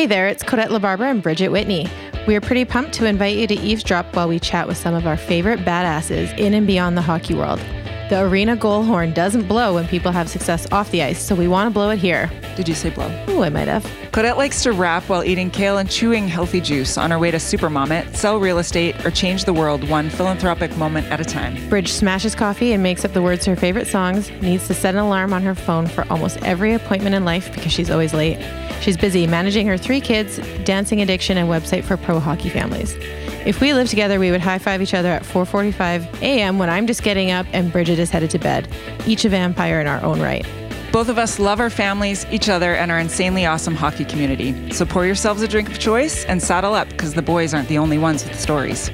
Hey there, it's Kodette LaBarbera and Bridget Whitney. We are pretty pumped to invite you to eavesdrop while we chat with some of our favorite badasses in and beyond the hockey world. The arena goal horn doesn't blow when people have success off the ice, so we want to blow it here. Did you say blow? Ooh, I might have. Kodette likes to rap while eating kale and chewing healthy juice on her way to supermom it, sell real estate, or change the world one philanthropic moment at a time. Bridge smashes coffee and makes up the words to her favorite songs, needs to set an alarm on her phone for almost every appointment in life because she's always late. She's busy managing her three kids, dancing addiction, and website for pro hockey families. If we lived together, we would high five each other at 4:45 a.m. when I'm just getting up and Bridget is headed to bed, each a vampire in our own right. Both of us love our families, each other, and our insanely awesome hockey community. So pour yourselves a drink of choice and saddle up because the boys aren't the only ones with stories.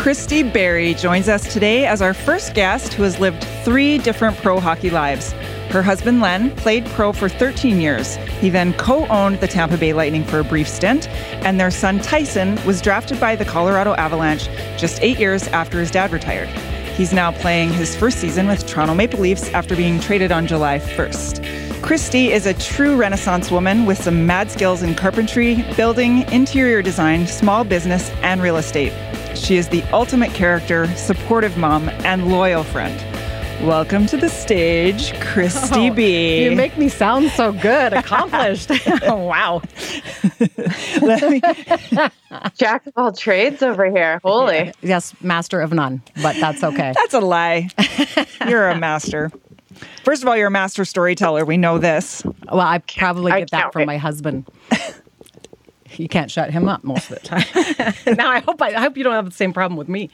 Christy Barrie joins us today as our first guest who has lived three different pro hockey lives. Her husband Len played pro for 13 years. He then co owned the Tampa Bay Lightning for a brief stint, and their son Tyson was drafted by the Colorado Avalanche just eight years after his dad retired. He's now playing his first season with Toronto Maple Leafs after being traded on July 1st. Christy is a true Renaissance woman with some mad skills in carpentry, building, interior design, small business, and real estate. She is the ultimate character, supportive mom, and loyal friend. Welcome to the stage, Christy Oh, B. You make me sound so good, accomplished. oh, wow. Let me- Jack of all trades over here. Holy. Yes, master of none, but that's okay. that's a lie. You're a master. First of all, you're a master storyteller. We know this. Well, I probably I get that from wait. my husband. You can't shut him up most of the time. now I hope I, I hope you don't have the same problem with me.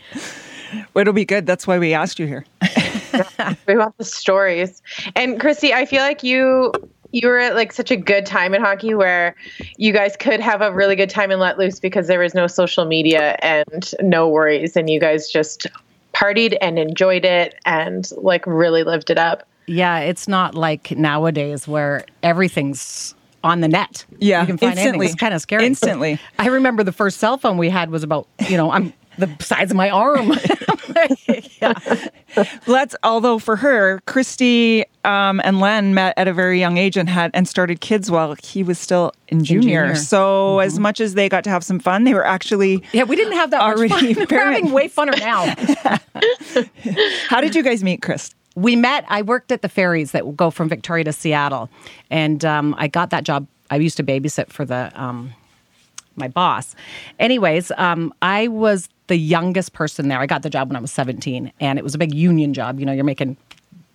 It'll be good. That's why we asked you here. We want the stories. And Christy, I feel like you you were at like such a good time in hockey where you guys could have a really good time and let loose because there was no social media and no worries and you guys just partied and enjoyed it and like really lived it up. Yeah, it's not like nowadays where everything's on the net. Yeah, you can find anything. instantly. It's kind of scary. Instantly. I remember the first cell phone we had was about you know I'm the size of my arm. yeah. Let's. Although for her, Christy um, and Len met at a very young age and had and started kids while he was still in junior. junior. So as much as they got to have some fun, they were actually. Yeah, we didn't have that Already much fun. We're having way funner now. How did you guys meet, Chris? We met. I worked at the ferries that go from Victoria to Seattle, and um, I got that job. I used to babysit for the um, my boss. Anyways, um, I was the youngest person there. I got the job when I was 17, and it was a big union job. You know, you're making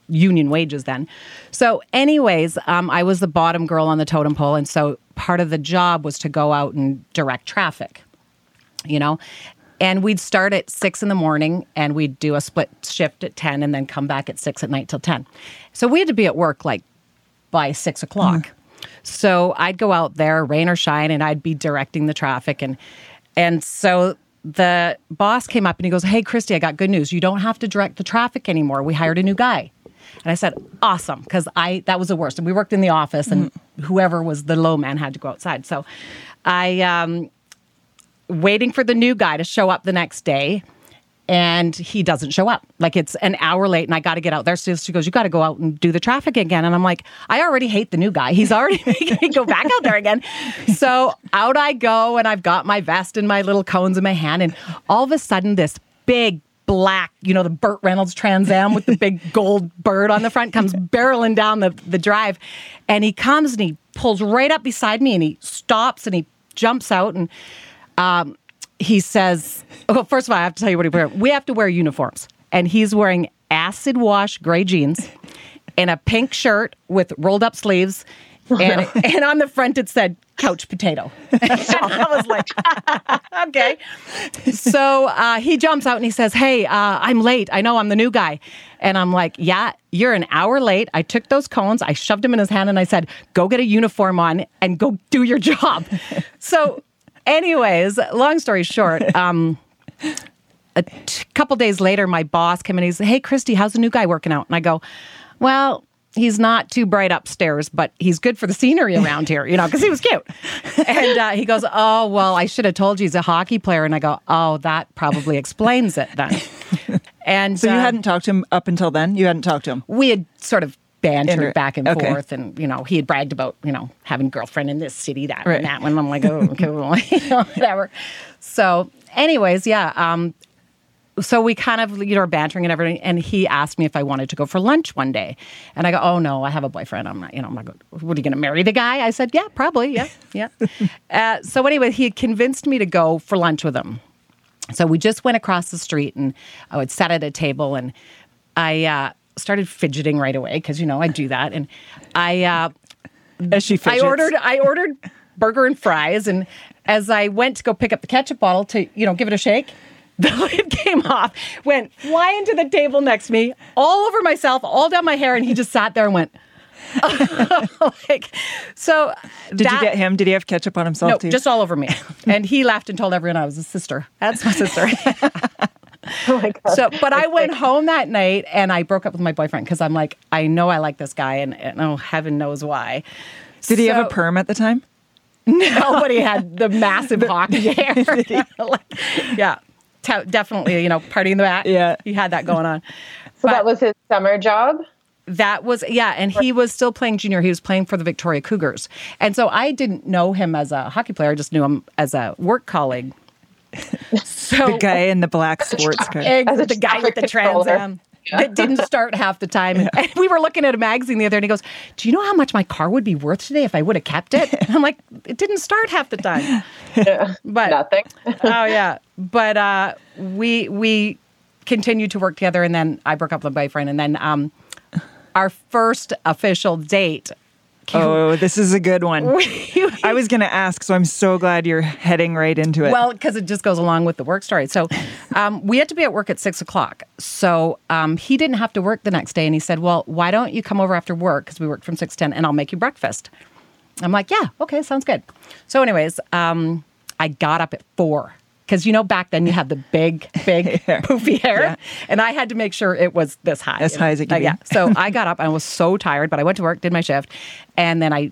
union wages then. So, anyways, um, I was the bottom girl on the totem pole, and so part of the job was to go out and direct traffic. You know. And we'd start at six in the morning and we'd do a split shift at 10 and then come back at six at night till 10. So we had to be at work like by six o'clock. So I'd go out there, rain or shine, and I'd be directing the traffic. And and so the boss came up and he goes, Hey Christy, I got good news. You don't have to direct the traffic anymore. We hired a new guy. And I said, Awesome, because I that was the worst. And we worked in the office and whoever was the low man had to go outside. So I um waiting for the new guy to show up the next day and he doesn't show up. Like it's an hour late and I got to get out there. So she goes, You got to go out and do the traffic again. And I'm like, I already hate the new guy. He's already making me go back out there again. So out I go and I've got my vest and my little cones in my hand. And all of a sudden, this big, Black, you know, the Burt Reynolds Trans Am with the big gold bird on the front comes barreling down the, the drive. And he comes and he pulls right up beside me and he stops and he jumps out and um, he says, well, first of all, I have to tell you what he wears. We have to wear uniforms. And he's wearing acid wash gray jeans and a pink shirt with rolled up sleeves. And, and on the front it said couch potato. I was like, okay. So uh, he jumps out and he says, Hey, uh, I'm late. I know I'm the new guy. And I'm like, Yeah, you're an hour late. I took those cones, I shoved them in his hand, and I said, Go get a uniform on and go do your job. so, anyways, long story short, um, a t- couple days later, my boss came in. He said, "Hey, Christy, how's the new guy working out?" And I go, "Well, he's not too bright upstairs, but he's good for the scenery around here, you know, because he was cute." And uh, he goes, "Oh, well, I should have told you he's a hockey player." And I go, "Oh, that probably explains it then." And So you uh, hadn't talked to him up until then. You hadn't talked to him. we had sort of bantered Inter- back and okay. forth, and you know he had bragged about you know having girlfriend in this city, that Right. and that one. I'm like, oh, okay, well, you know, whatever. So, anyways, yeah. Um, so we kind of you know are bantering and everything, and he asked me if I wanted to go for lunch one day, and I go, oh no, I have a boyfriend. I'm not, you know, I'm not. Going, what are you going to marry the guy? I said, yeah, probably, yeah, yeah. uh, so anyway, he had convinced me to go for lunch with him. So we just went across the street, and I would sat at a table, and I uh, started fidgeting right away because you know I do that, and I. Uh, As she I ordered I ordered burger and fries, and as I went to go pick up the ketchup bottle to you know give it a shake, the lid came off, went flying to the table next to me, all over myself, all down my hair, and he just sat there and went. like so Did you get him? Did he have ketchup on himself no too? just all over me and he laughed and told everyone i was his sister that's my sister Oh my god. so but i went home that night and i broke up with my boyfriend because i'm like i know i like this guy and, and oh heaven knows why Did he have a perm at the time? Nobody had the massive hockey hair. Like, yeah, te- definitely. You know, party in the back. Yeah. he had that going on. so but- that was his summer job. That was yeah, and he was still playing junior. He was playing for the Victoria Cougars, and so I didn't know him as a hockey player. I just knew him as a work colleague. So The guy in the black sports car. Egg, the guy with the Trans controller. Am that didn't start half the time. And we were looking at a magazine the other day, and he goes, "Do you know how much my car would be worth today if I would have kept it?" And I'm like, "It didn't start half the time." Yeah. But Nothing. oh yeah, but uh, we we continued to work together, and then I broke up with my boyfriend, and then um, our first official date. Oh, this is a good one. I was going to ask, so I'm so glad you're heading right into it. Well, because it just goes along with the work story. So um, we had to be at work at six o'clock. So um, he didn't have to work the next day. And he said, Well, why don't you come over after work? Because we worked from six to 10 and I'll make you breakfast. I'm like, Yeah, okay, sounds good. So, anyways, um, I got up at four. Because you know, back then you had the big, big, poofy hair, Yeah. and I had to make sure it was this high, As you know? high as it could Uh, be. Yeah. So I got up. I was so tired, but I went to work, did my shift, and then I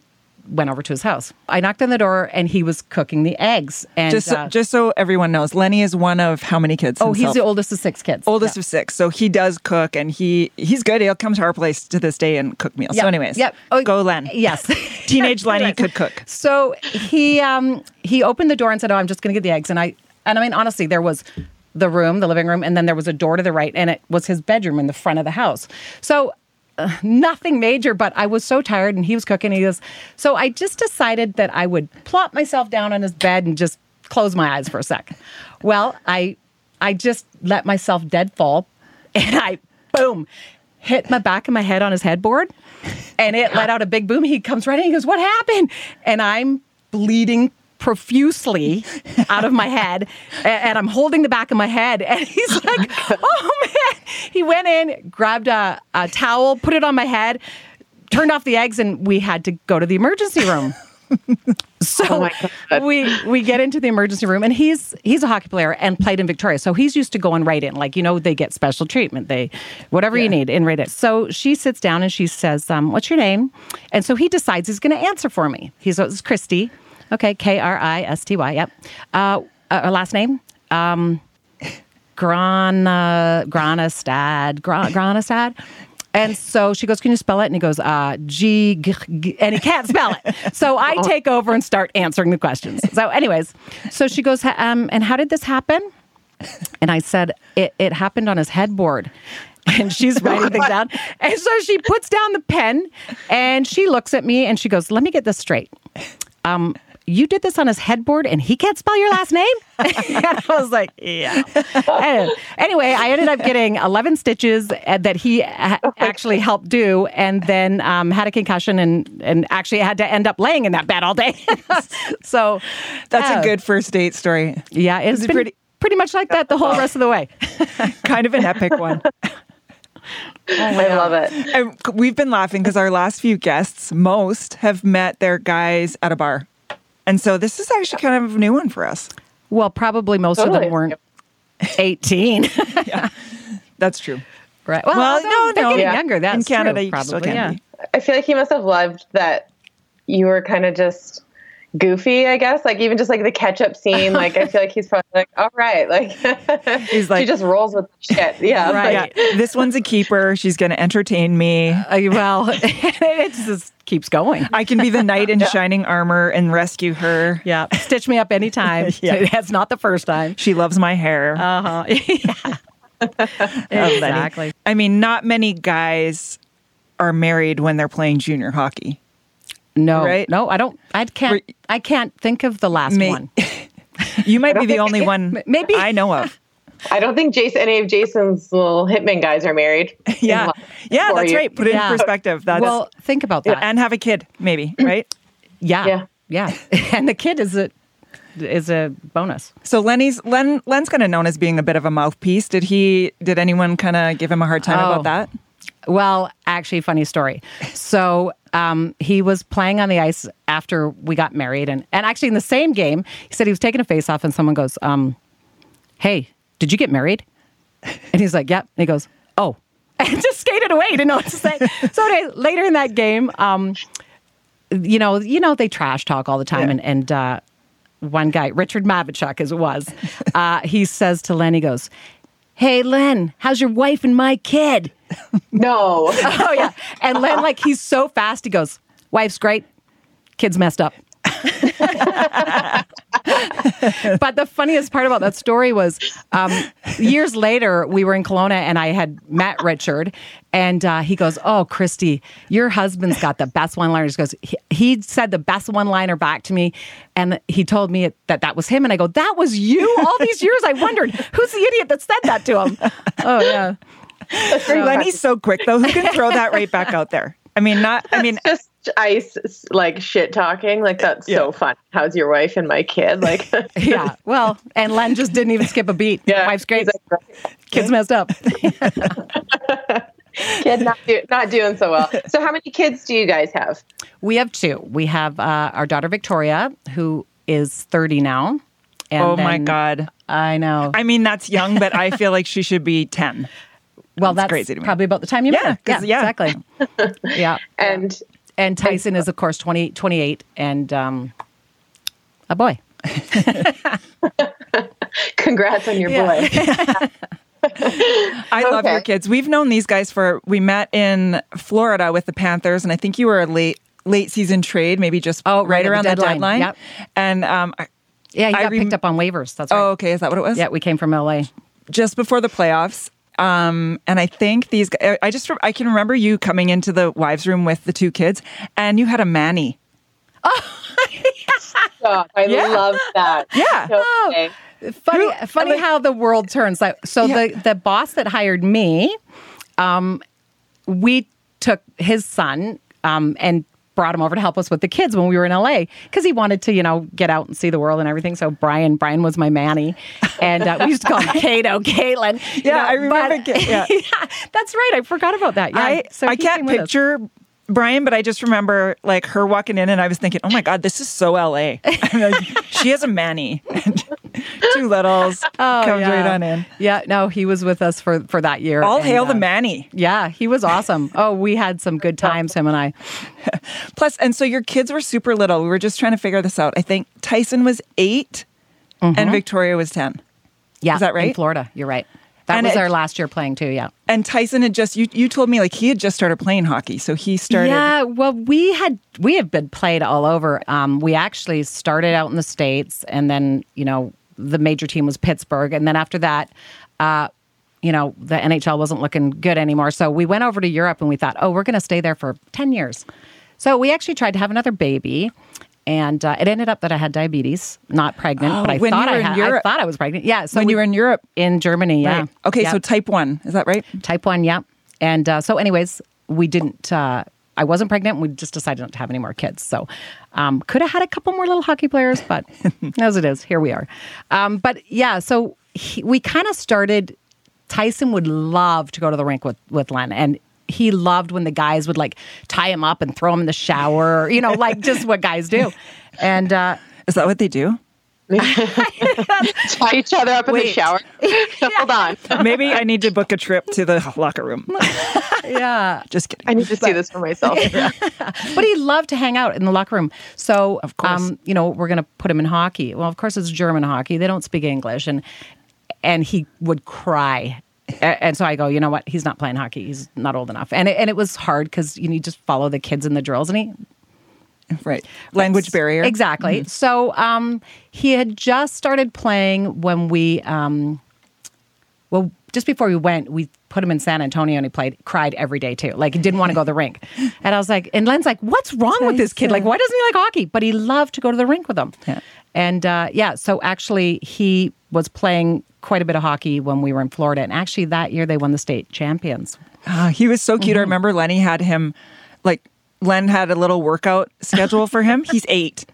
went over to his house. I knocked on the door, and he was cooking the eggs. And just so, uh, just so everyone knows, Lenny is one of how many kids? Oh, he's the oldest of six kids. oldest of six. So he does cook, and he he's good. He'll come to our place to this day and cook meals. Yep. So, anyways, Yep. Oh, go Len. Yes. Teenage Lenny could cook. So he um he opened the door and said, "Oh, I'm just going to get the eggs." And I and I mean honestly, there was the room, the living room, and then there was a door to the right, and it was his bedroom in the front of the house. So. Uh, nothing major, but I was so tired and he was cooking. He goes, so I just decided that I would plop myself down on his bed and just close my eyes for a sec. Well, I I just let myself dead fall and I boom hit my back of my head on his headboard and it let out a big boom. He comes running. He goes, "What happened?" And I'm bleeding profusely out of my head, and, I'm holding the back of my head. And he's like, "Oh man!" He went in, grabbed a, a towel, put it on my head, turned off the eggs, and we had to go to the emergency room. So Oh we we get into the emergency room, and he's he's a hockey player and played in Victoria, so he's used to going right in. Like you know, they get special treatment, they whatever you need in right in. So she sits down and she says, um, "What's your name?" And so he decides he's going to answer for me. He's it's Christy, okay, K R I S T Y. Yep. Uh, uh, last name. Um, Grana Granastad Gra- Granastad. And so she goes, "Can you spell it?" And he goes, uh, "G," g, g," and he can't spell it. So I take over and start answering the questions. So, anyways, so she goes, um, "And how did this happen?" And I said, "It, it happened on his headboard." And she's writing things down. And so she puts down the pen and she looks at me and she goes, "Let me get this straight." Um, you did this on his headboard and he can't spell your last name? and I was like, yeah. And anyway, I ended up getting 11 stitches uh, that he ha- actually helped do and then um, had a concussion and, and actually had to end up laying in that bed all day. so That's uh, a good first date story. Yeah, it's it been pretty- pretty, much like that the whole rest of the way. Kind of an epic one. I love it. And we've been laughing because our last few guests, most have met their guys at a bar. And so this is actually kind of a new one for us. Well, probably most of them weren't 18. yeah, That's true. right. Well, Well, no, they're no. getting Yeah. younger. That's In Canada, true, you probably. still can yeah. be. I feel like he must have loved that you were kind of just goofy, I guess. Like even just like the ketchup scene, like I feel like he's probably like, all right, like He's like- she just rolls with shit. Yeah, Right. like, Yeah, this one's a keeper. She's going to entertain me. Uh, well, it just keeps going. I can be the knight in shining armor and rescue her. Yeah, stitch me up anytime. Yeah. That's not the first time. She loves my hair. Uh huh. Lenny. exactly. I mean, not many guys are married when they're playing junior hockey. No, Right? no, I don't. I can't. Were- I can't think of the last May- one. You might be the think- only one maybe. I know of. I don't think Jason, any of Jason's little hitman guys are married. Yeah. In Yeah, that's years. right. Put it Yeah. in perspective. That's well, think about that. and have a kid, maybe, right? yeah, Yeah. yeah, and the kid is a is a bonus. So Lenny's Len Len's kind of known as being a bit of a mouthpiece. Did he? Did anyone kind of give him a hard time Oh. about that? Well, actually, funny story. So um, he was playing on the ice after we got married, and and actually in the same game, he said he was taking a face off, and someone goes, um, "Hey, did you get married?" And he's like, "Yep." And he goes, "Oh," and just skated away. He didn't know what to say. so anyway, later in that game, um, you know, you know, they trash talk all the time, Yeah. and and uh, one guy, Richard Matvichuk, as it was, uh, he says to Len, he goes, "Hey, Len, how's your wife and my kid?" No. Oh yeah. And Len, like he's so fast, he goes, Wife's great, kids messed up. but the funniest part about that story was um, years later, we were in Kelowna and I had met Richard, and uh, he goes, Oh, Christy, your husband's got the best one liners. He goes, he, he said the best one liner back to me, and he told me that that was him. And I go, That was you all these years? I wondered, who's the idiot that said that to him? Oh, yeah. Lenny's so quick though. Who can throw that right back out there? I mean, not. I mean, just ice like shit talking. Like that's so fun. How's your wife and my kid? Like Yeah. Well, and Len just didn't even skip a beat. yeah, Wife's great. He's like, Kids messed up. kid not do, not doing so well. So how many kids do you guys have? we have two. We have uh, our daughter Victoria, who is 30 now. And oh my god. I know. I mean, that's young, but I feel like she should be ten. Well, that's that's, crazy to me. probably about the time you Yeah, met. 'cause- yeah. exactly. yeah. And And Tyson is, of course, 20, 28 and um, a boy. congrats on your Yeah. boy. I love Okay. your kids. We've known these guys for. We met in Florida with the Panthers, and I think you were a late late season trade, maybe just Oh, right, right at the around the deadline. deadline. Yep. And um, I- Yeah, I got rem- picked up on waivers. That's right. oh, okay, is that what it was? Yeah, we came from LA. just before the playoffs. Um, and I think these guys, I just, I can remember you coming into the wives' room with the two kids and you had a Manny. Oh, I Yeah. love that. Yeah. Okay. funny Who- funny like- how the world turns like so Yeah. the the boss that hired me um we took his son um and brought him over to help us with the kids when we were in LA because he wanted to you know get out and see the world and everything so Brian Brian was my manny and uh, we used to call him Kato Kaelin Yeah, know, I remember but- Ka- yeah. that's right I forgot about that yeah I, so I can't came with us. picture Brian, but I just remember like her walking in and I was thinking, oh my God, this is so LA. Like, she has a Manny. two littles. Oh, comes yeah. right on in. yeah no he was with us for for that year All and, hail the uh, Manny. yeah he was awesome oh we had some good times him and I Plus, and so your kids were super little. We were just trying to figure this out. I think Tyson was 8 and Victoria was 10. Yeah, Is that right? In Florida, you're right. That And was it- our last year playing too. Yeah. And Tyson had just you you told me like he had just started playing hockey, so he started. Yeah. Well, we had we have been played all over. Um, we actually started out in the states, and then you know the major team was Pittsburgh, and then after that. Uh, you know, the NHL wasn't looking good anymore. So we went over to Europe and we thought, oh, we're going to stay there for 10 years. So we actually tried to have another baby. And uh, it ended up that I had diabetes, not pregnant, Oh, but I when thought you were I in had. Europe. I thought I was pregnant. Yeah. So when we- you were in Europe. in Germany, yeah. Right. Okay, Yeah. so type one, is that right? Type one, yeah. And uh, so, anyways, we didn't. Uh, I wasn't pregnant. We just decided not to have any more kids. So, um, could have had a couple more little hockey players, but as it is, here we are. Um, but yeah, so he, we kind of started. Tyson would love to go to the rink with with Len, and he loved when the guys would like tie him up and throw him in the shower. You know, like just what guys do. And uh, Is that what they do? Tie each other up in the Wait. shower. Hold on. Maybe I need to book a trip to the locker room. yeah. Just kidding. I need to see this for myself. But he loved to hang out in the locker room. So, Of course. um, you know, we're going to put him in hockey. Well, of course, it's German hockey. They don't speak English, and and he would cry. And so I go, you know what? He's not playing hockey. He's not old enough. And it, and it was hard because you need to just follow the kids in the drills, and he Right. Language barrier. Exactly. So um, he had just started playing when we, um, well, just before we went, we put him in San Antonio and he played, cried every day too. Like he didn't want to go to the rink. And I was like, and Len's like, what's wrong with this kid? Like, why doesn't he like hockey? But he loved to go to the rink with them. Yeah. And uh, yeah, so actually he was playing quite a bit of hockey when we were in Florida. And actually that year they won the state champions. Ah, he was so cute. I remember Lenny had him, like, Len had a little workout schedule for him. He's eight.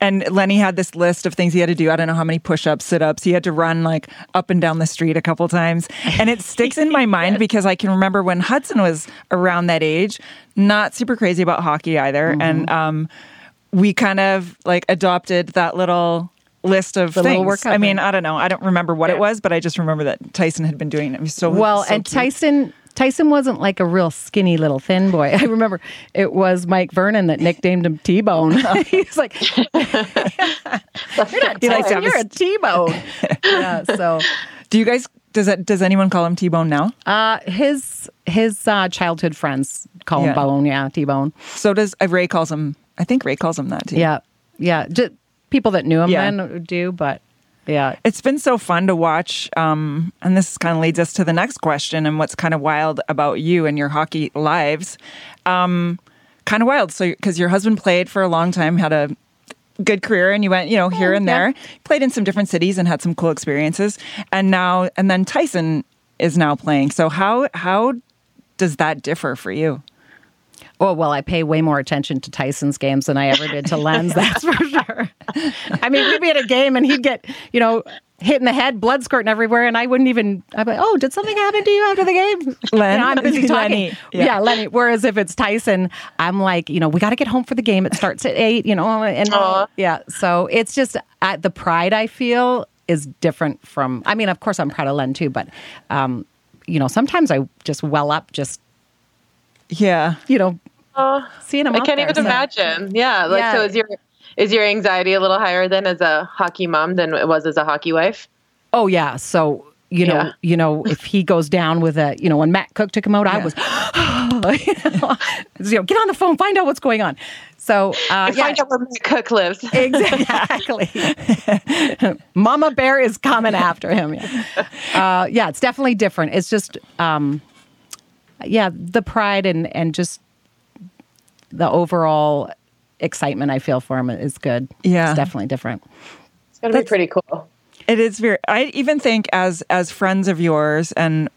And Lenny had this list of things he had to do. I don't know how many push ups, sit ups. He had to run like up and down the street a couple times. And it sticks in my mind because I can remember when Hudson was around that age, not super crazy about hockey either. And um, we kind of like adopted that little list of The things. little workout I mean, thing. I don't know. I don't remember what it was, but I just remember that Tyson had been doing it. It was so Well, so and cute. Tyson Tyson wasn't like a real skinny little thin boy. I remember it was Mike Vernon that nicknamed him T Bone. He's like, "You're not He likes Tyson, you're a T Bone. yeah. So Do you guys does that does anyone call him T Bone now? uh, his his uh, childhood friends call him Yeah. Bone. Yeah, T Bone. So does uh, Ray calls him. I think Ray calls him that too. Yeah, yeah. Just people that knew him Yeah. then do, but yeah. It's been so fun to watch, um, and this kind of leads us to the next question and what's kind of wild about you and your hockey lives. Um, kind of wild, so because your husband played for a long time, had a good career, and you went, you know, here and yeah. there, played in some different cities and had some cool experiences, and now, and then Tyson is now playing. So how how does that differ for you? Oh, well, I pay way more attention to Tyson's games than I ever did to Len's, that's for sure. I mean, we'd be at a game and he'd get, you know, hit in the head, blood squirting everywhere, and I wouldn't even, I'd be like, oh, did something happen to you after the game? Len? You know, I'm busy talking. Lenny, yeah. yeah. Lenny. Whereas if it's Tyson, I'm like, you know, we got to get home for the game. It starts at eight, you know, and Aw. yeah. So it's just uh, the pride I feel is different from, I mean, of course, I'm proud of Len too, but, um, you know, sometimes I just well up just, Yeah. you know, Oh, seeing him I can't there, even so- imagine. Yeah. Like, so is your is your anxiety a little higher then as a hockey mom than it was as a hockey wife? Oh yeah. So you know, Yeah. you know, if he goes down with a, you know, when Matt Cooke took him out, I was, you know, you know, get on the phone, find out what's going on. So uh, yeah, Find out where Matt Cooke lives. exactly. Mama Bear is coming after him. Yeah. Uh, yeah, it's definitely different. It's just, um, yeah, the pride and and just the overall excitement I feel for him is good. Yeah. it's definitely different. It's gonna be pretty cool. It is very. I even think as as friends of yours and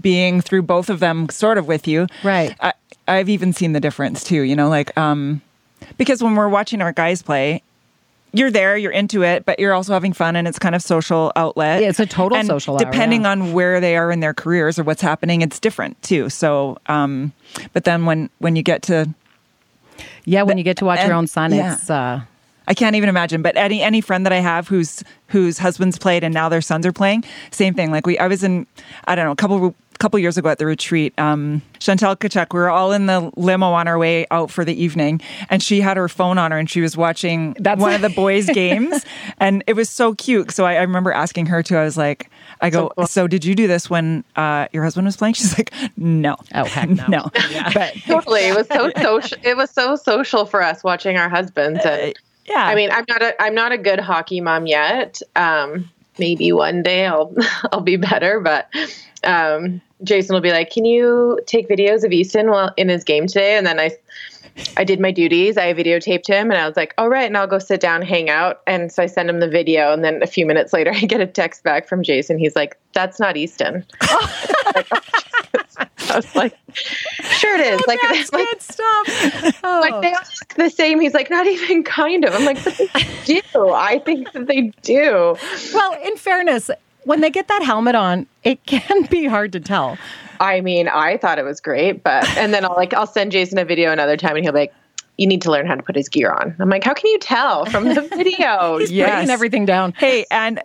being through both of them, sort of with you, Right. I, I've even seen the difference too. You know, like um, because when we're watching our guys play, you're there, you're into it, but you're also having fun, and it's kind of social outlet. Yeah, it's a total and social hour, Depending yeah. on where they are in their careers or what's happening, it's different too. So, um, but then when when you get to Yeah, when you get to watch your own son, yeah. it's. Uh, I can't even imagine. But any any friend that I have whose whose husbands played and now their sons are playing, same thing. Like we, I was in, I don't know, a couple couple years ago at the retreat. Um, Chantel Tkachuk, we were all in the limo on our way out for the evening, and she had her phone on her and she was watching That's- one of the boys' games, and it was so cute. So I, I remember asking her too. I was like, I go, so, did you do this when uh, your husband was playing? She's like, no, Oh, heck no. no. But Totally. It was so social. It was so social for us watching our husbands. And yeah, I mean, I'm not a I'm not a good hockey mom yet. Um, maybe one day I'll I'll be better. But um, Jason will be like, "Can you take videos of Easton while in his game today?" And then I I did my duties. I videotaped him, and I was like, "All right," and I'll go sit down, hang out. And so I send him the video, and then a few minutes later, I get a text back from Jason. He's like, "That's not Easton." I was like, "Sure it is." like, that's like good stuff. Oh. like they oh. all look the same. He's like, not even kind of. I'm like, but they do. I think that they do. well, in fairness, when they get that helmet on, it can be hard to tell. I mean, I thought it was great, but and then I'll like I'll send Jason a video another time, and he'll be like, you need to learn how to put his gear on. I'm like, how can you tell from the video? He's Yes. breaking everything down. Hey, and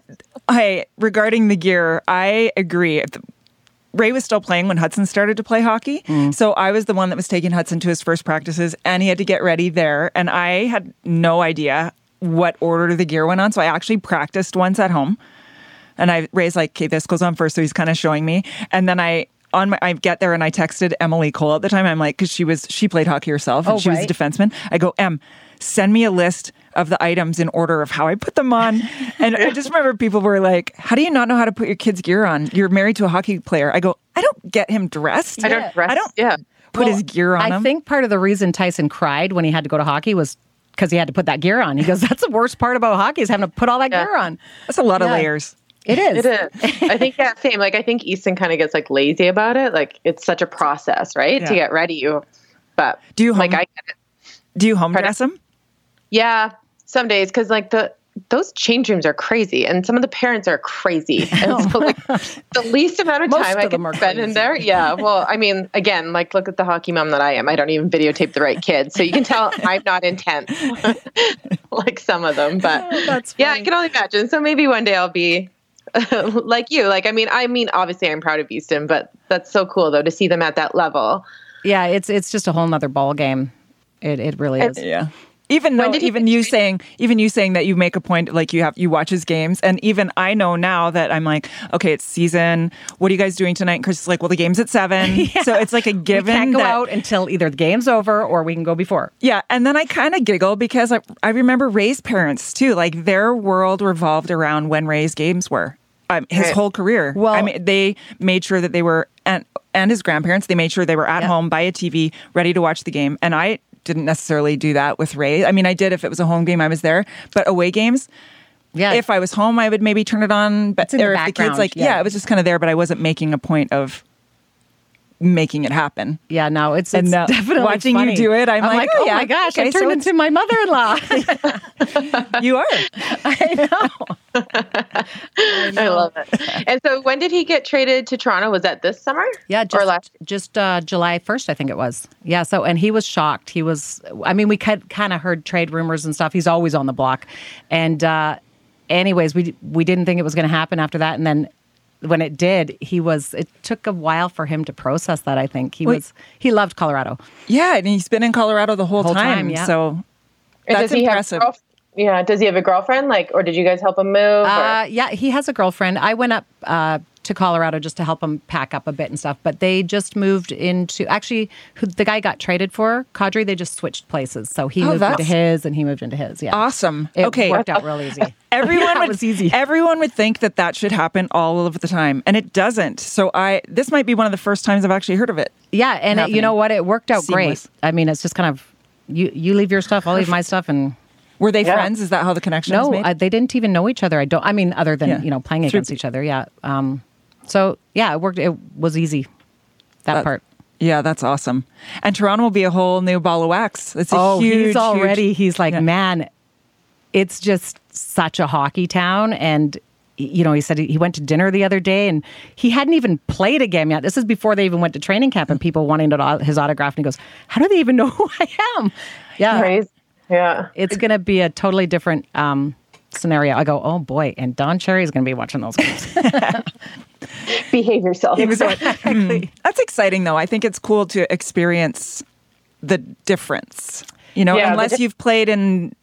hey, regarding the gear, I agree. Ray was still playing when Hudson started to play hockey. Mm. So I was the one that was taking Hudson to his first practices and he had to get ready there. And I had no idea what order the gear went on. So I actually practiced once at home. And I Ray's like, okay, this goes on first. So he's kind of showing me. And then I on my I get there and I texted Emily Cole at the time. I'm like, because she was she played hockey herself and Oh, she was a right. defenseman. I go, Em, send me a list of the items in order of how I put them on. And I just remember people were like, How do you not know how to put your kid's gear on? You're married to a hockey player. I go, I don't get him dressed. I don't dress. I don't Yeah. put Well, his gear on I him. think part of the reason Tyson cried when he had to go to hockey was because he had to put that gear on. He goes, "That's the worst part about hockey is having to put all that Yeah. gear on." That's a lot of layers. It is. It is. I think yeah, same. Like I think Easton kind of gets like lazy about it. Like it's such a process, right? To get ready. You, but Do you like I get it. Do you home Pardon? dress him? Yeah, some days because like the those change rooms are crazy, and some of the parents are crazy. And so like the least amount of Most time I of them can are spend in there. Yeah. Well, I mean, again, like look at the hockey mom that I am. I don't even videotape the right kids, so you can tell I'm not intense like some of them. But oh, That's yeah, I can only imagine. So maybe one day I'll be. like you like i mean i mean obviously i'm proud of easton but that's so cool though to see them at that level Yeah, it's it's just a whole nother ball game. It it really is. Yeah. Even though, did even you saying, even you saying that you make a point, like you have, you watch his games, and even I know now that I'm like, okay, it's season. What are you guys doing tonight? And Chris is like, well, the game's at seven, so it's like a we given. can't go that- out until either the game's over or we can go before. Yeah, and then I kind of giggle because I, I remember Ray's parents too. Like their world revolved around when Ray's games were. Um, his Right. whole career. Well- I mean, they made sure that they were, and and his grandparents, they made sure they were at Yeah. home by a TV, ready to watch the game. And I didn't necessarily do that with Ray. I mean, I did if it was a home game, I was there. But away games, Yeah. if I was home, I would maybe turn it on. But It's in the or if the kids like, yeah. yeah. it was just kind of there. But I wasn't making a point of making it happen. yeah, no, it's, And it's now, definitely watching you do it, I'm like, oh yeah, my gosh, okay, I turned it's- into my mother-in-law. You are. I know. i love it and so when did he get traded to toronto was that this summer Yeah, or just last just uh, July first, I think it was. Yeah, so and he was shocked. He was. I mean, we kind of heard trade rumors and stuff. He's always on the block, and uh, anyways, we we didn't think it was going to happen after that, and then when it did, he was. It took a while for him to process that. I think he Wait. was. He loved Colorado. Yeah, and he's been in Colorado the whole, Whole time. time, yeah. So that's does he have impressive. yeah does he have a girlfriend like or did you guys help him move Uh, yeah, he has a girlfriend. I went up uh, to Colorado just to help him pack up a bit and stuff. But they just moved into actually who the guy got traded for Kadri. They just switched places, so he Oh, moved into his and he moved into his. Yeah, Awesome. It okay. worked out real easy. Everyone Yeah, would was easy. Everyone would think that that should happen all of the time, and it doesn't. So I this might be one of the first times I've actually heard of it. Yeah, and it, you know what? It worked out Seamless. great. I mean, it's just kind of you you leave your stuff, I'll leave my stuff, and Were they Yeah. friends? Is that how the connection was no, made? uh, they didn't even know each other. I don't. I mean, other than Yeah. you know playing Through- against each other. Yeah. Um. So yeah, it worked. It was easy. That, That- part. yeah, that's awesome. And Toronto will be a whole new ball of wax. It's a oh, huge, he's already. huge- he's like, Yeah. man, it's just such a hockey town, and you know, he said he he went to dinner the other day, and he hadn't even played a game yet. This is before they even went to training camp, and people wanting to, his autograph, and he goes, "How do they even know who I am?" Yeah, Crazy. yeah it's going to be a totally different um, scenario. I go, oh boy, and Don Cherry is going to be watching those games. behave yourself Hmm. That's exciting, though. I think it's cool to experience the difference. You know, Yeah, unless dif- you've played in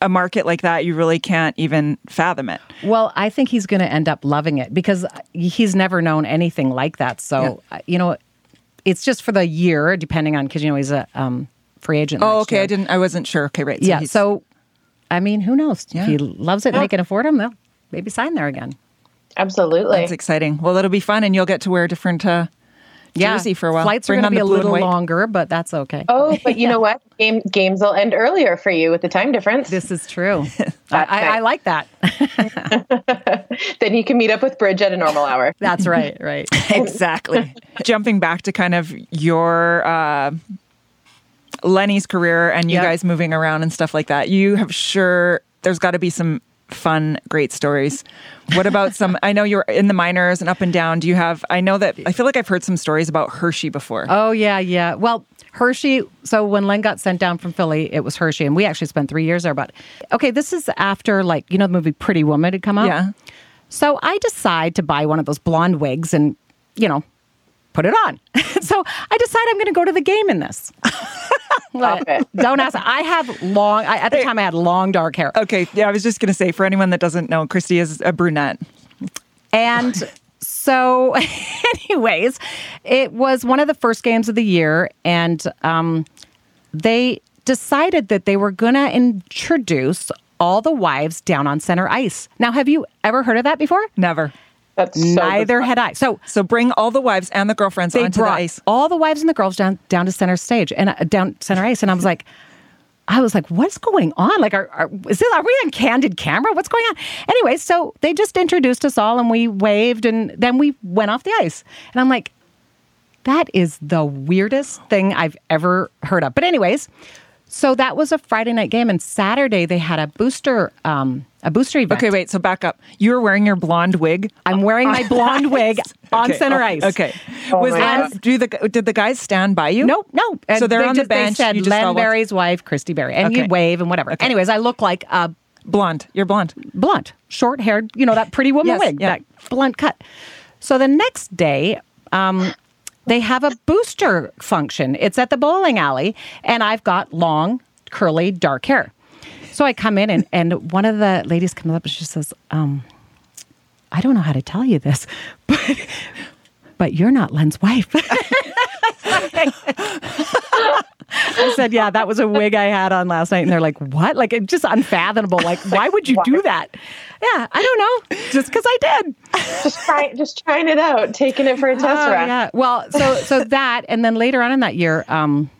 a market like that, you really can't even fathom it. well, I think he's going to end up loving it because he's never known anything like that. So, uh, you know, it's just for the year, depending on because you know he's a um, free agent. Oh, okay. year. I didn't. I wasn't sure. Okay, right. yeah. So, I mean, who knows? Yeah. If he loves it and they can afford him, they'll maybe sign there again. absolutely that's exciting. Well, it'll be fun, and you'll get to wear a different uh, Yeah, jersey for a while. Flights Bring are going to be a little longer, but that's okay. oh but you know what Game, games will end earlier for you with the time difference This is true. I, I, I like that. then you can meet up with bridge at a normal hour That's right. Right. exactly. Jumping back to kind of your uh, Lenny's career and you Yeah. guys moving around and stuff like that, you have sure there's got to be some fun, great stories. What about some? I know you're in the minors and up and down. Do you have? I know that I feel like I've heard some stories about Hershey before. Oh yeah, yeah. Well, Hershey. So when Len got sent down from Philly, it was Hershey, and we actually spent three years there. But okay, this is after like you know the movie Pretty Woman had come out. Yeah. So I decide to buy one of those blonde wigs and you know put it on. so I decide I'm going to go to the game in this. Don't ask. I have long. I, at the time, I had long dark hair. Okay. Yeah, I was just gonna say for anyone that doesn't know, Christy is a brunette. And so, anyways, it was one of the first games of the year, and um, they decided that they were going to introduce all the wives down on center ice. Now, have you ever heard of that before? Never. That's so Neither bizarre. had I. So So bring all the wives and the girlfriends they onto the brought ice. all the wives and the girls down down to center stage and uh, down center ice, and I was like. I was like, "What's going on? Like, are, are is this? Are we on candid camera? What's going on?" Anyway, so they just introduced us all, and we waved, and then we went off the ice. And I'm like, "That is the weirdest thing I've ever heard of." But anyways, so that was a Friday night game, and Saturday they had a booster, um, a booster event. Okay, wait. So back up. You were wearing your blonde wig. I'm wearing my blonde wig on Okay, center ice. Okay. Oh was my that do the did the guys stand by you? Nope, no. So they're they on the just- they bench, said you just Len walk- Barrie's wife, Christy Berry, and Okay. you wave and whatever. Okay. Anyways, I look like a Blonde. You're blonde. blunt, short haired, you know, that pretty woman Yes, wig, yeah. that blunt cut. So the next day, um, they have a booster function. It's at the bowling alley, and I've got long, curly, dark hair. So I come in, and, and one of the ladies comes up and she says, um, I don't know how to tell you this, but, but you're not Len's wife. I said, yeah, that was a wig I had on last night. And they're like, what? Like, it's just unfathomable. Like, why would you do that? Yeah, I don't know. Just because I did. just try, just trying it out, taking it for a test Oh, run. yeah. Well, so so that, and then later on in that year, um,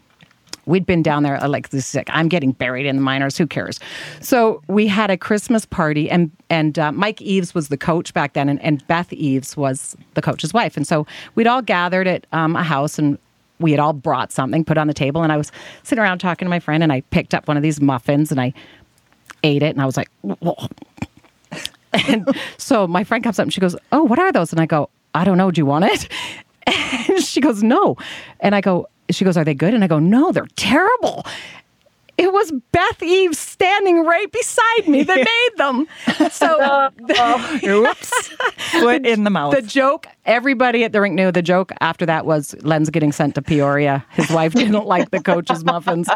we'd been down there uh, like this. is Like, I'm getting buried in the minors. Who cares? So we had a Christmas party, and and uh, Mike Eaves was the coach back then, and, and Beth Eaves was the coach's wife, and so we'd all gathered at um, a house and. We had all brought something, put on the table, and I was sitting around talking to my friend, and I picked up one of these muffins and I ate it, and I was like, "Whoa." And so my friend comes up and she goes, Oh, what are those? And I go, I don't know. Do you want it? She goes, No. And I go, She goes, Are they good? And I go, No, they're terrible. It was Beth Eve standing right beside me that made them. So oh. Oops. Foot in the mouth. the joke, everybody at the rink knew the joke after that was Len's getting sent to Peoria. His wife didn't like the coach's muffins.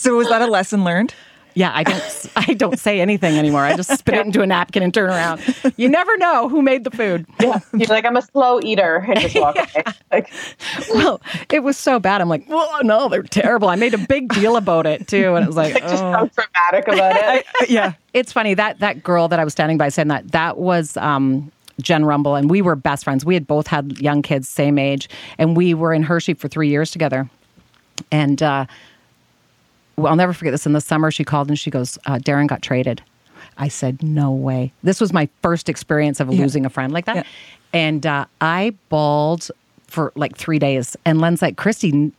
so was that a lesson learned? Yeah, I don't I don't say anything anymore. I just spit it into a napkin and turn around. You never know who made the food. Yeah. You're like, I'm a slow eater and just walk away. Like, Well, it was so bad. I'm like, well, no, they're terrible. I made a big deal about it too, and it was like, just oh. how dramatic about it. Uh, yeah. it's funny that that girl that I was standing by saying that that was um, Jen Rumble, and we were best friends. We had both had young kids, same age, and we were in Hershey for three years together. And uh, well, I'll never forget this. In the summer, she called and she goes, uh, "Darren got traded." I said, "No way." This was my first experience of Yeah. losing a friend like that, Yeah. and uh, I bawled for like three days. And Len's like, "Christy,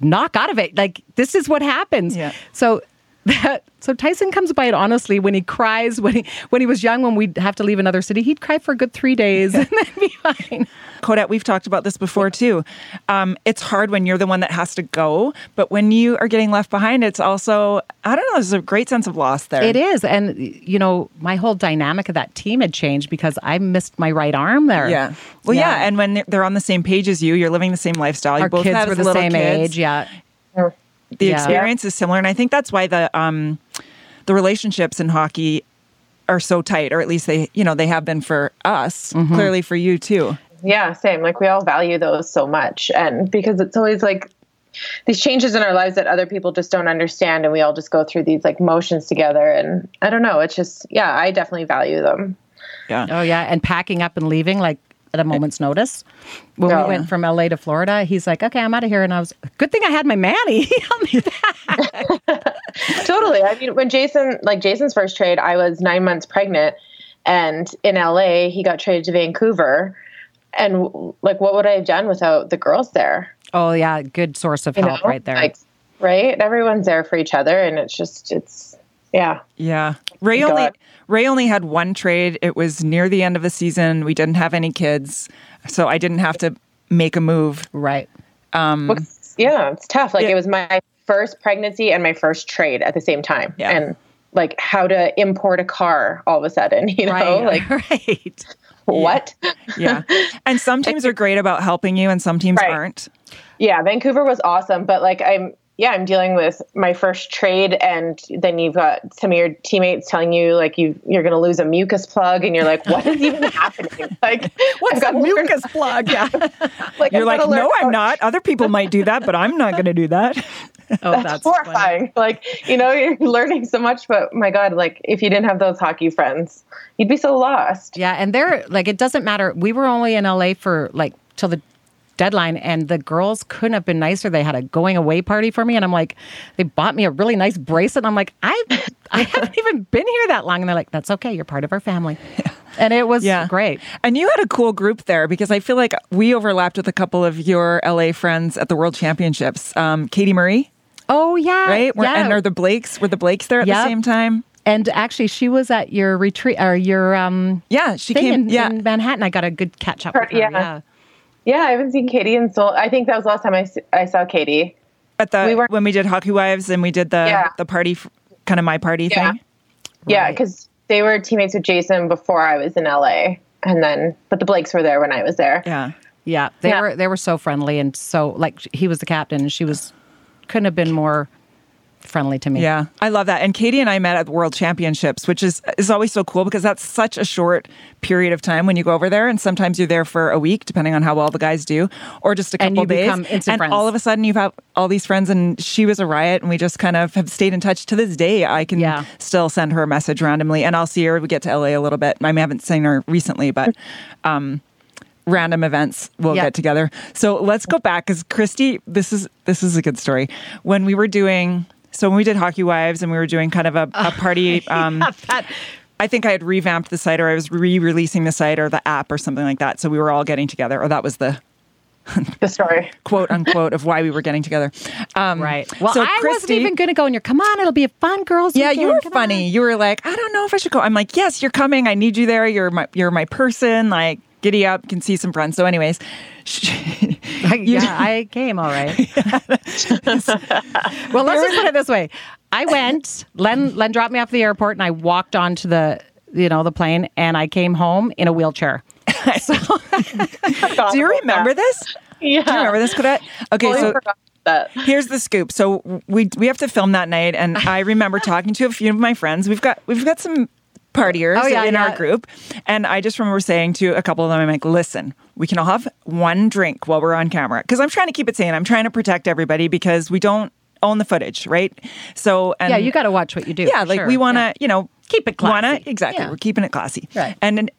knock out of it. Like this is what happens." Yeah. So that so Tyson comes by it honestly when he cries when he when he was young when we'd have to leave another city he'd cry for a good three days and then be fine. Kodette, we've talked about this before too. Um, it's hard when you're the one that has to go, but when you are getting left behind, it's also, I don't know, there's a great sense of loss there. It is, and you know my whole dynamic of that team had changed because I missed my right arm there. Yeah. Well, yeah. And when they're on the same page as you, you're living the same lifestyle. you our both kids have were the same kids. age. Yeah, The Yeah. experience is similar. And I think that's why the, um, the relationships in hockey are so tight, or at least they, you know, they have been for us, Mm-hmm. clearly for you too. Yeah, same. Like we all value those so much. And because it's always like these changes in our lives that other people just don't understand and we all just go through these like motions together and I don't know, it's just yeah, I definitely value them. Yeah. oh yeah, and packing up and leaving like at a moment's notice. When Yeah. we oh. went from LA to Florida, he's like, "Okay, I'm out of here," and I was, "Good thing I had my Manny." He helped me totally. I mean, when Jason, like Jason's first trade, I was nine months pregnant, and in LA, he got traded to Vancouver. And like, what would I have done without the girls there? oh yeah, good source of You help know? right there. Like, right? Everyone's there for each other, and it's just, it's Yeah. Yeah. Ray Thank only Ray only had one trade. It was near the end of the season. We didn't have any kids, so I didn't have to make a move. Right. Um, well, yeah, it's tough. Like Yeah. it was my first pregnancy and my first trade at the same time. Yeah. And like how to import a car all of a sudden, you know? Right. Like right. what? Yeah. and some teams are great about helping you and some teams Right. aren't. Yeah, Vancouver was awesome, but like I'm yeah, I'm dealing with my first trade and then you've got some of your teammates telling you like you you're going to lose a mucus plug and you're like what is even happening? Like What's I've got a to learn- mucus plug? Yeah. Like You're I've like, gotta learn no, I'm not. Other people might do that, but I'm not going to do that. Oh, That's, that's funny. horrifying. Like, you know, you're learning so much, but my God, like if you didn't have those hockey friends, you'd be so lost. Yeah, and they're like it doesn't matter. We were only in LA for like till the deadline and the girls couldn't have been nicer. They had a going away party for me and I'm like they bought me a really nice bracelet and I'm like I I haven't even been here that long and they're like that's okay, you're part of our family. And it was Yeah. great. And you had a cool group there because I feel like we overlapped with a couple of your LA friends at the World Championships. Um, Katie Murray, Oh yeah. right? Were- yeah. And are the Blakes, were the Blakes there at the same time? and actually she was at your retreat or your um Yeah, she thing came. in, yeah. in Manhattan. I got a good catch up with her. Yeah. yeah. Yeah, I haven't seen Katie in so. I think that was the last time I, I saw Katie. at the we were- when we did Hockey Wives and we did the Yeah. the party, kind of my party Yeah. thing. Yeah, Right. because they were teammates with Jason before I was in LA, and then but the Blakes were there when I was there. Yeah. Yeah, they Yeah. were they were so friendly and so like he was the captain and she was couldn't have been more friendly to me. Yeah, I love that. And Katie and I met at the World Championships, which is is always so cool because that's such a short period of time when you go over there, and sometimes you're there for a week, depending on how well the guys do, or just a couple And you days. and friends. all of a sudden, you've had all these friends, and she was a riot, and we just kind of have stayed in touch to this day. I can Yeah. still send her a message randomly, and I'll see her. We get to LA a little bit. I, mean, I haven't seen her recently, but. um random events we'll Yeah. get together. So let's go back because Christy, this is this is a good story. When we were doing so when we did Hockey Wives and we were doing kind of a, a party. Um, That- I think I had revamped the site or I was re-releasing the site or the app or something like that. So we were all getting together, or that was the The story. quote unquote of why we were getting together. Um, right. Well, so I wasn't even going to go and you're come on, it'll be a fun girls Yeah, you weekend, were come funny. on." You were like, I don't know if I should go. I'm like, yes, you're coming. I need you there. You're my you're my person. Like, giddy up, can see some friends. So, anyways, yeah, I came all right. well, let's just put it this way. I went, Len Len dropped me off at the airport and I walked onto the you know, the plane and I came home in a wheelchair. So, do you remember this? Yeah. Do you remember this, Kodette? Okay, Totally so that. here's the scoop. So we we have to film that night, and I remember talking to a few of my friends. We've got we've got some partiers Oh, yeah, in yeah. our group, and I just remember saying to a couple of them, I'm like, listen, we can all have one drink while we're on camera because I'm trying to keep it sane. I'm trying to protect everybody because we don't own the footage, right? So and yeah, you got to watch what you do. yeah, like sure. we want to, Yeah. you know, Keep it Wanna, exactly. We're keeping it classy. Right. And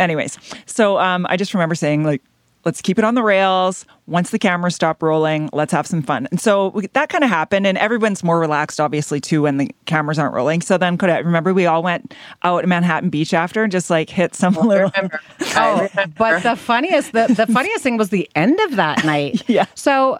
anyways, so um, I just remember saying like, let's keep it on the rails. Once the cameras stop rolling, let's have some fun. And so we, that kind of happened, and everyone's more relaxed, obviously, too, when the cameras aren't rolling. So then, could I remember we all went out to Manhattan Beach after and just like hit some I little. remember. I Oh, but the funniest the, the funniest thing was the end of that night. Yeah. So,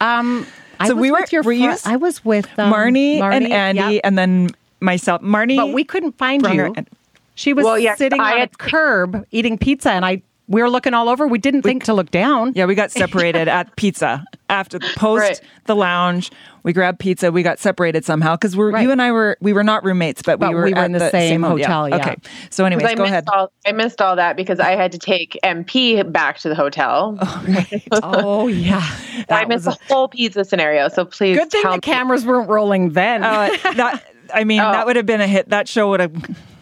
um, I So was we were- with your were you fri- I was with um, Marnie, and Andy, yep. and then myself. Marnie, but we couldn't find Brunner you. and- She was Well, yeah, sitting I on a curb eating pizza, and I we were looking all over. We didn't think to look down. Yeah, we got separated at pizza after the post Right. the lounge. We grabbed pizza. We got separated somehow because we're Right. you and I were we were not roommates, but, But we were we were in the same hotel, yeah. Okay. So, anyways, 'Cause I go missed ahead. All, I missed all that because I had to take MP back to the hotel. Oh yeah, I missed was. the whole pizza scenario. So please Good thing tell the me. cameras weren't rolling then. Uh, that I mean, Oh. that would have been a hit. That show would have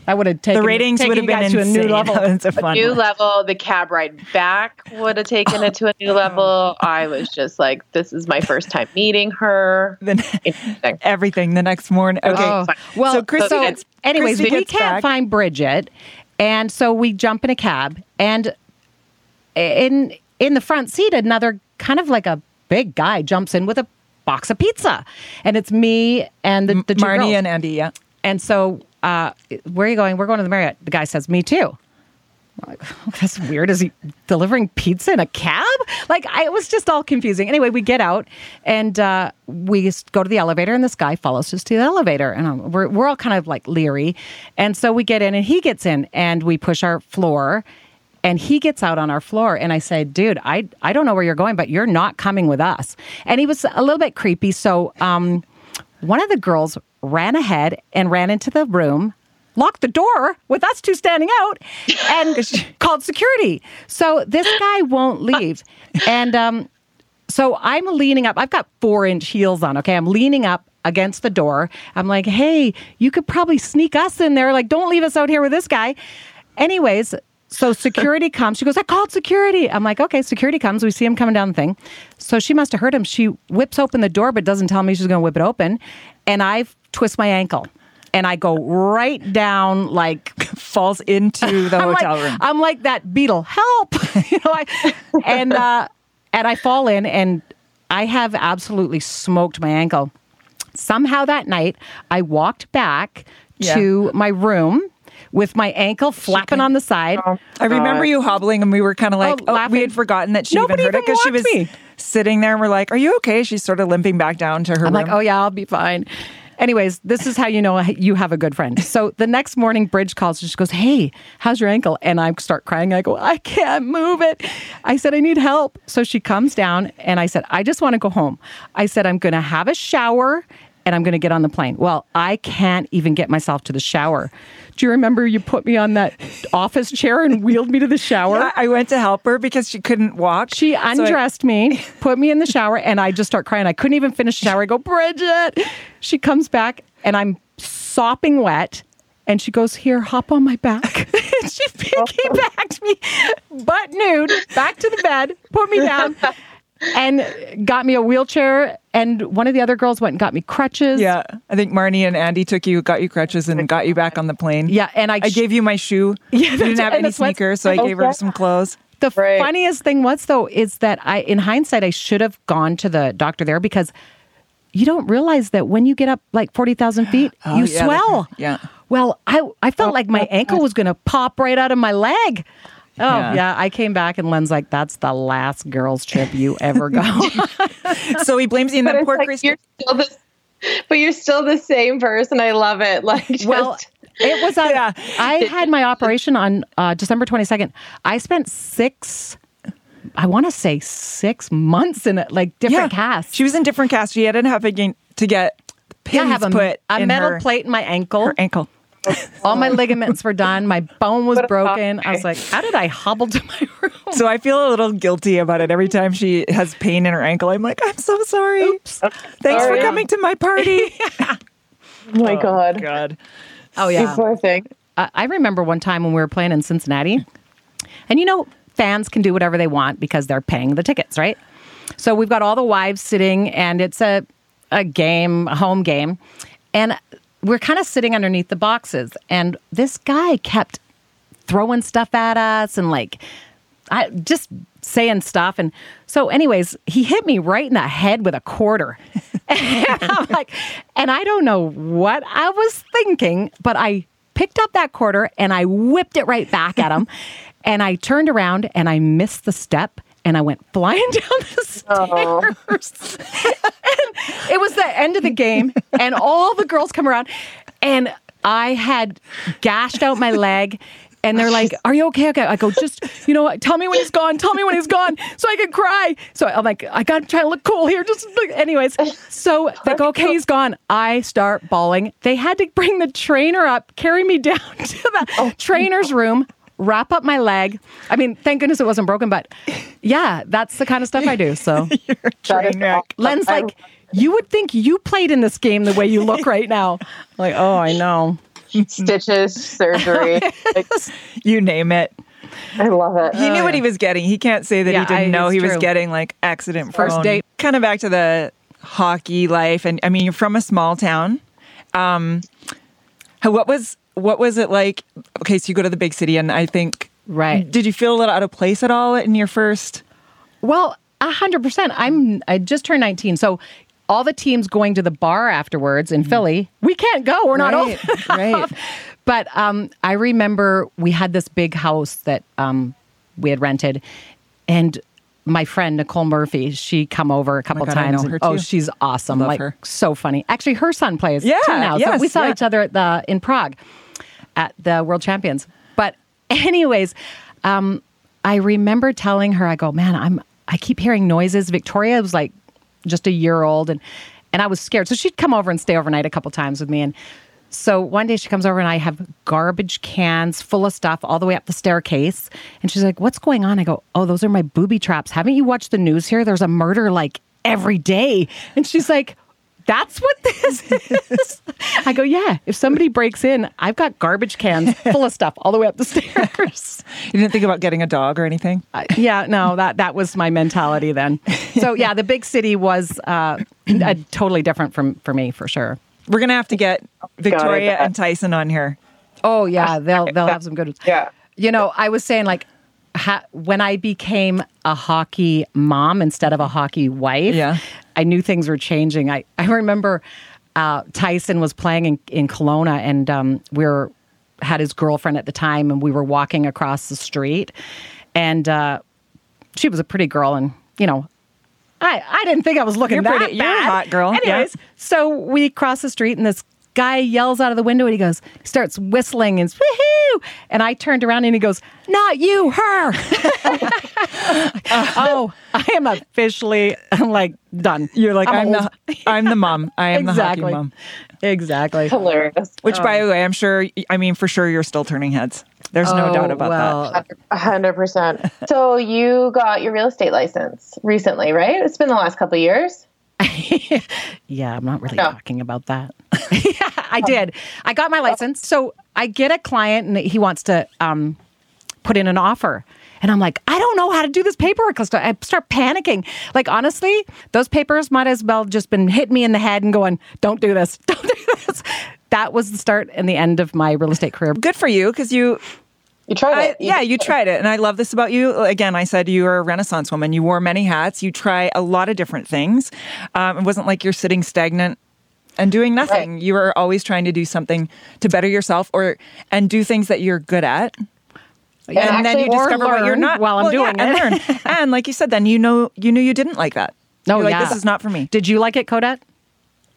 I would have taken the ratings would have you been insane. to a new level. It's a fun new one. level. The cab ride back would have taken it to a new level. I was just like, this is my first time meeting her. Then everything the next morning. Okay. Oh, well, so Christy so gets, anyways, Christy we can't back. find Bridget, and so we jump in a cab, and in in the front seat, another kind of like a big guy jumps in with a box of pizza, and it's me and the, the two Marnie girls. and Andy. Yeah. And so, uh, where are you going? We're going to the Marriott. The guy says, "Me too." Like, "Oh, That's weird. Is he delivering pizza in a cab? Like, I, it was just all confusing. Anyway, we get out and uh, we go to the elevator, and this guy follows us to the elevator, and um, we're we're all kind of like leery. And so we get in, and he gets in, and we push our floor, and he gets out on our floor, and I say, "Dude, I I don't know where you're going, but you're not coming with us." And he was a little bit creepy, so um, one of the girls ran ahead and ran into the room locked the door with us two standing out and called security. So this guy won't leave. And um, so i'm leaning up. I've got four inch heels on okay? I'm leaning up against the door. I'm like hey you could probably sneak us in there. Like don't leave us out here with this guy. Anyways so security comes. She goes, I called security. I'm like, okay, security comes. We see him coming down the thing. So she must have heard him. She whips open the door, but doesn't tell me she's going to whip it open. And I twist my ankle. And I go right down like Falls into the I'm hotel like, room. I'm like that beetle. Help! you know, I, and uh, and I fall in, and I have absolutely smoked my ankle. Somehow that night, I walked back Yeah. to my room with my ankle flapping on the side. Oh. I remember uh, you hobbling, and we were kind of like, Oh, oh, we had forgotten that she Nobody even heard it because she was me. sitting there, and we're like, "Are you okay?" She's sort of limping back down to her I'm room. like, oh yeah, I'll be fine. Anyways, this is how you know you have a good friend. So the next morning, Bridge calls. And she goes, "Hey, how's your ankle?" And I start crying. I go, "I can't move it." I said, "I need help." So she comes down, and I said, "I just want to go home." I said, "I'm going to have a shower." And I'm going to get on the plane. Well, I can't even get myself to the shower. Do you remember you put me on that office chair and wheeled me to the shower? Yeah, I went to help her because she couldn't walk. She So I- undressed me, put me in the shower, and I just start crying. I couldn't even finish the shower. I go, Bridget. She comes back, and I'm sopping wet. And she goes, Here, hop on my back. She oh. piggybacked me, butt nude, back to the bed, put me down, and got me a wheelchair. And one of the other girls went and got me crutches. yeah, I think Marnie and Andy took you, got you crutches, and got you back on the plane. Yeah, and I, I gave you my shoe. Yeah, you didn't have any and the sweats- sneakers, so I Oh, gave her some clothes. The Right. funniest thing was though is that I, in hindsight, I should have gone to the doctor there because you don't realize that when you get up like forty thousand feet, Oh, you yeah, swell. yeah. Well, I I felt oh, like my oh, ankle oh. was going to pop right out of my leg. Oh Yeah. yeah. I came back and Len's like, "That's the last girls' trip you ever go." So he blames you, and But then poor like Christy. you're but you're still the same person. I love it. Like, just, well, it was. On, Yeah. I had my operation on uh, December twenty second. I spent six. I want to say six months in it, like different casts. She was in different casts. She ended up having to get pins Yeah, I have a, put a in metal her, plate in my ankle. her ankle. All my ligaments were done. My bone was uh, broken. I was like, how did I hobble to my room? So I feel a little guilty about it every time she has pain in her ankle. I'm like, I'm so sorry. Thanks for coming to my party. oh my oh, god, God. Oh you yeah. poor thing. I I remember one time when we were playing in Cincinnati, and you know, fans can do whatever they want because they're paying the tickets, right? So we've got all the wives sitting, and it's a a game, a home game, and we're kind of sitting underneath the boxes, and this guy kept throwing stuff at us and like I just saying stuff. And so, anyways, he hit me right in the head with a quarter. and I'm like, and I don't know what I was thinking, but I picked up that quarter and I whipped it right back at him. and I turned around and I missed the step and I went flying down the oh. stairs. and it was the end of the game, and all the girls come around, and I had gashed out my leg. And they're like, "Are you okay?" Okay, I go, "Just you know, tell me when he's gone. Tell me when he's gone, so I can cry." So I'm like, "I got to try to look cool here." Just look. anyways. So they go, "Okay, he's gone." I start bawling. They had to bring the trainer up, carry me down to the oh. trainer's room, wrap up my leg. I mean, thank goodness it wasn't broken, but yeah, that's the kind of stuff I do. So You're a train wreck. Len's like, you would think you played in this game the way you look right now. Like, oh, I know. Stitches, surgery. Like, You name it. I love it. He knew what he was getting. He can't say that Yeah, he didn't I- know it's he was getting like accident First prone. date. Kind of back to the hockey life, and I mean, you're from a small town. Um, what was what was it like? Okay, so you go to the big city, and I think Right. Did you feel a little out of place at all in your first? Well, a hundred percent. I'm. I just turned 19, so all the teams going to the bar afterwards in Philly, we can't go. We're not old Right, but um, I remember we had this big house that um, we had rented, and my friend Nicole Murphy, she come over a couple God, I times. and- oh, she's awesome! Love like her. so funny. Actually, her son plays Yeah, too now. so we saw yeah. each other at the in Prague at the World Champions. But anyways, um, I remember telling her, I go, man, I'm I keep hearing noises. Victoria was like just a year old and and I was scared. So she'd come over and stay overnight a couple times with me. And so one day she comes over and I have garbage cans full of stuff all the way up the staircase. And she's like, What's going on? I go, Oh, those are my booby traps. Haven't you watched the news here? There's a murder like every day. And she's like, that's what this is. I go, yeah. If somebody breaks in, I've got garbage cans full of stuff all the way up the stairs. You didn't think about getting a dog or anything? Uh, yeah, no, that that was my mentality then. So yeah, the big city was uh, uh, totally different from for me for sure. We're gonna have to get Victoria and Tyson on here. Oh yeah, they'll they'll have some good ones. Yeah. You know, I was saying like ha- when I became a hockey mom instead of a hockey wife, Yeah. I knew things were changing. I I remember uh, Tyson was playing in, in Kelowna, and um, we were had his girlfriend at the time, and we were walking across the street, and uh, she was a pretty girl, and you know. I, I didn't think I was looking You're that pretty- you're a bad. hot girl, yeah. Anyways, so we cross the street and this guy yells out of the window and he goes, starts whistling and woohoo. And I turned around and he goes, Not you, her. oh, I am officially I'm like done. You're like, I'm the I'm the mom. I am the hockey mom. Exactly. Hilarious. Which, by oh. the way, I'm sure. I mean, for sure, you're still turning heads. There's no Oh, doubt about well, that. A hundred percent. So you got your real estate license recently, right? It's been the last couple of years. Yeah, I'm not really No. talking about that. yeah, I did. I got my license. So I get a client and he wants to um, put in an offer. And I'm like, I don't know how to do this paperwork. I start, panicking. Like, honestly, those papers might as well just been hitting me in the head and going, don't do this. Don't do this. That was the start and the end of my real estate career. Good for you, because you. You tried I, it. yeah, you tried it, and I love this about you. Again, I said you were a Renaissance woman. You wore many hats. You try a lot of different things. Um, it wasn't like you're sitting stagnant and doing nothing. Right. You were always trying to do something to better yourself, or and do things that you're good at. and then you or discover what you're not while I'm Well, yeah, doing and learn. and like you said, then you know you knew you didn't like that. No, You're like yeah. this is not for me. Did you like it, Kodette?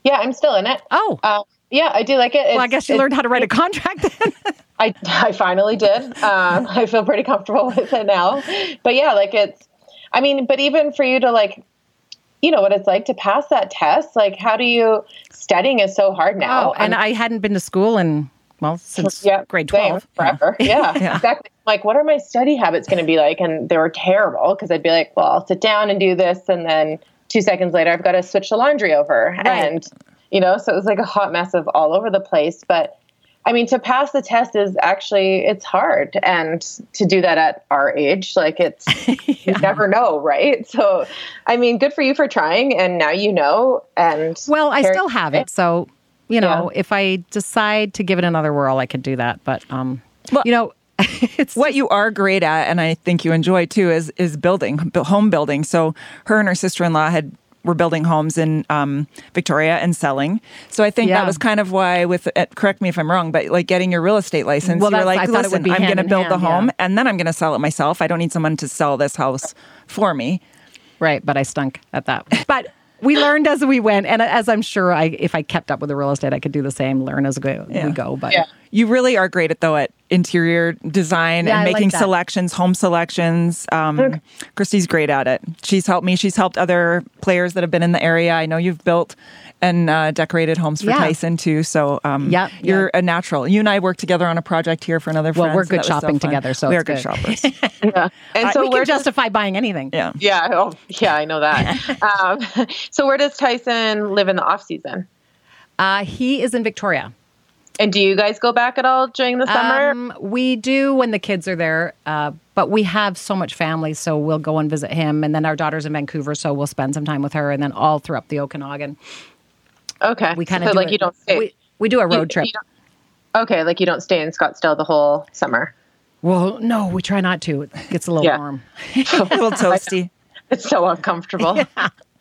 Yeah, I'm still in it. Oh. Uh, yeah, I do like it. Well, I guess you learned how to write a contract then. I, I finally did. Um, I feel pretty comfortable with it now. But yeah, like it's, I mean, but even for you to like, you know what it's like to pass that test. Like, how do you? Studying is so hard now. Oh, and I hadn't been to school in well since yeah, grade twelve. forever. Yeah, exactly. Like, what are my study habits going to be like? And they were terrible because I'd be like, well, I'll sit down and do this, and then two seconds later, I've got to switch the laundry over, and you know, so it was like a hot mess of all over the place. But I mean, to pass the test is actually it's hard, and to do that at our age, like it's you never know, right? So, I mean, good for you for trying, and now you know. And Well, I still have it, so you know, if I decide to give it another whirl, I could do that. But um, Well- you know, it's what you are great at, and I think you enjoy too, is is building, home building. So her and her sister in law had were building homes in um, Victoria and selling. So I think Yeah. that was kind of why, with uh, correct me if I'm wrong, but like getting your real estate license, Well, you were like, I thought it listen, I'm going to build the hand, yeah. home, and then I'm going to sell it myself. I don't need someone to sell this house for me. right, but I stunk at that. But we learned as we went, and as I'm sure, I if I kept up with the real estate, I could do the same. Learn as go, we go. But Yeah. You really are great at though at interior design Yeah, and I like making that. selections, home selections. Um, Christy's great at it. She's helped me. She's helped other players that have been in the area. I know you've built and uh, decorated homes for Yeah. Tyson too. So um, Yeah, you're yeah. a natural. You and I worked together on a project here for another. Well, we're good that so shopping fun. together, so we're good, good. shoppers. Yeah. And so we where can does- justify buying anything. yeah. Yeah. Oh, yeah. I know that. um, so where does Tyson live in the off season? Uh, he is in Victoria. And do you guys go back at all during the summer? Um, we do when the kids are there, uh, but we have so much family, so we'll go and visit him. And then our daughter's in Vancouver, so we'll spend some time with her. And then all throughout the Okanagan, okay. we kind of so like it- you don't stay. We, we do a you- road trip. you okay, like you don't stay in Scottsdale the whole summer. well, no, we try not to. It gets a little Yeah. warm. a little toasty. It's so uncomfortable.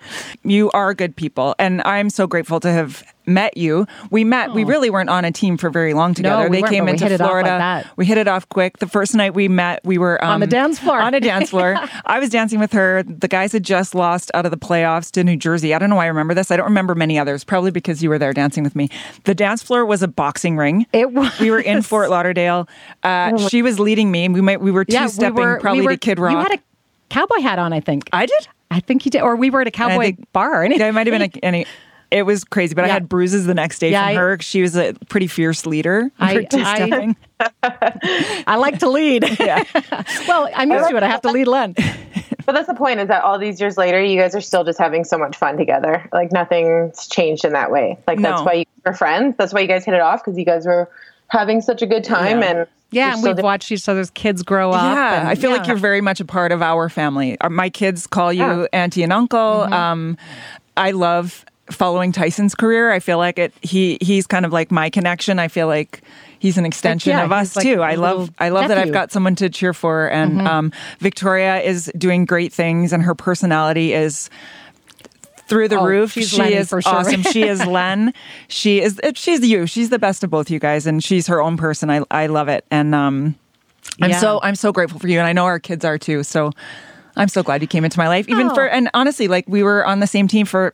you are good people and i'm so grateful to have met you. We met. We really weren't on a team for very long together. Oh. we they came we into hit it off like Florida. that. We hit it off quick. The first night we met, we were um, On the dance floor. On a dance floor. I was dancing with her. The guys had just lost out of the playoffs to New Jersey. I don't know why I remember this. I don't remember many others. Probably because you were there dancing with me. The dance floor was a boxing ring. It was. We were in Fort Lauderdale. Uh, she was leading me. We might. We were two yeah, stepping we were, probably we were, to Kid Rock. You had a cowboy hat on, I think. I did. I think you did, or we were at a cowboy think- bar. Yeah, it might have been a, any. It was crazy, but I had bruises the next day Yeah, from I- her. She was a pretty fierce leader. I- I- I like to lead. Yeah. well, I'm used to it. I have to lead Len. But that's the point is that all these years later, you guys are still just having so much fun together. Like nothing's changed in that way. Like that's why you were friends. That's why you guys hit it off because you guys were having such a good time. Yeah. And Yeah, and we've watched each other's kids grow up. Yeah, and- I feel like you're very much a part of our family. Uh, My kids call you Yeah. auntie and uncle. Mm-hmm. Um, I love following Tyson's career. I feel like it. He he's kind of like my connection. I feel like he's an extension yeah, of us like too. I love I love that I've. Mm-hmm. got someone to cheer for, and um, Victoria is doing great things, and her personality is. Through the Oh, roof, she Lenny is sure. awesome. She is Len. She is. She's you. She's the best of both you guys, and she's her own person. I I love it, and um, I'm Yeah. so I'm so grateful for you, and I know our kids are too. So I'm so glad you came into my life, even Oh. for and honestly, like we were on the same team for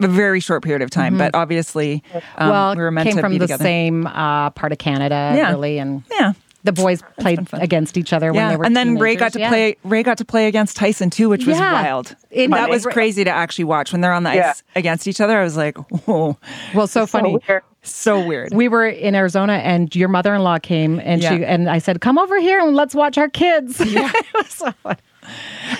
a very short period of time, but obviously, um, Mm-hmm. well, we were meant came to from be the together. same uh, part of Canada, Yeah. really, and Yeah. The boys played against each other when they were and then Ray got to. Yeah. play. Ray got to play against Tyson too, which was Yeah. wild. In- that was crazy to actually watch when they're on the ice against each other. I was like, oh, Well, so funny. weird. so weird. We were in Arizona, and your mother-in-law came, and she and I said, "Come over here and let's watch our kids." Yeah, so.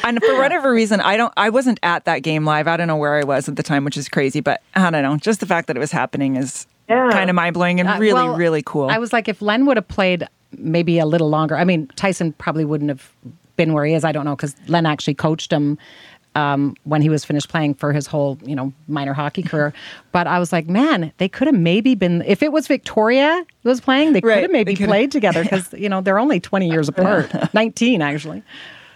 And for whatever reason, I don't. I wasn't at that game live. I don't know where I was at the time, which is crazy. But I don't know. Just the fact that it was happening is Yeah. kind of mind blowing and Uh, really, well, really cool. I was like, if Len would have played maybe a little longer, I mean, Tyson probably wouldn't have been where he is. I don't know because Len actually coached him um, when he was finished playing for his whole, you know, minor hockey career. But I was like, man, they could have maybe been. If it was Victoria who was playing, they Right, could have maybe could've- played together because you know they're only twenty years apart, nineteen actually.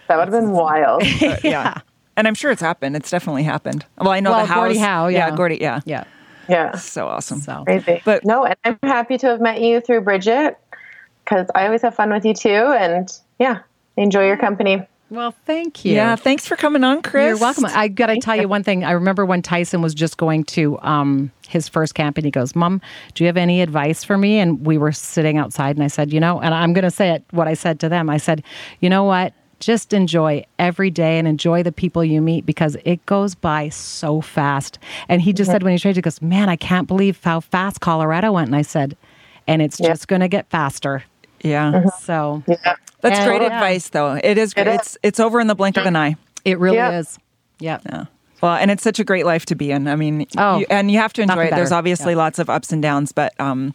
that would have been wild. But, yeah. And I'm sure it's happened. It's definitely happened. Well, I know Well, the house. Gordie Howe, yeah. Gordie, yeah. Yeah. yeah. So awesome. So Crazy. But- no, and I'm happy to have met you through Bridget because I always have fun with you too. And yeah, enjoy your company. well, thank you. Yeah. Thanks for coming on, Chris. You're welcome. I got to tell you one thing. I remember when Tyson was just going to um, his first camp and he goes, Mom, do you have any advice for me? And we were sitting outside and I said, You know, and I'm going to say it what I said to them. I said, You know what? Just enjoy every day and enjoy the people you meet because it goes by so fast. And he just said when he traded, he goes, Man, I can't believe how fast Colorado went. And I said, And it's Yeah. just going to get faster. Yeah. So Yeah. That's And- great Yeah. advice, though. It is. It is. It's it's over in the blink of an eye. it really Yeah. is. Yeah. Yeah. Well, and it's such a great life to be in. I mean, Oh, you, and you have to enjoy nothing it. There's obviously Yeah. lots of ups and downs, but um,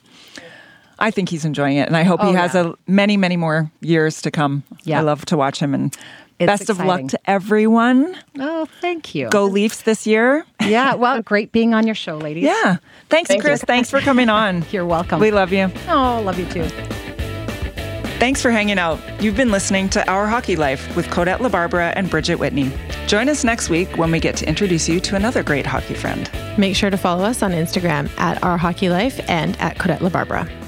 I think he's enjoying it, and I hope Oh, he has yeah. a many, many more years to come. Yeah. I love to watch him, and It's best of luck to everyone. Oh, thank you. Go Leafs this year. Yeah. Well, great being on your show, ladies. Yeah. Thanks, Thank you. Chris. Thanks for coming on. You're welcome. We love you. Oh, love you too. Thanks for hanging out. You've been listening to Our Hockey Life with Kodette LaBarbera and Bridget Whitney. Join us next week when we get to introduce you to another great hockey friend. Make sure to follow us on Instagram at Our Hockey Life and at Kodette LaBarbera.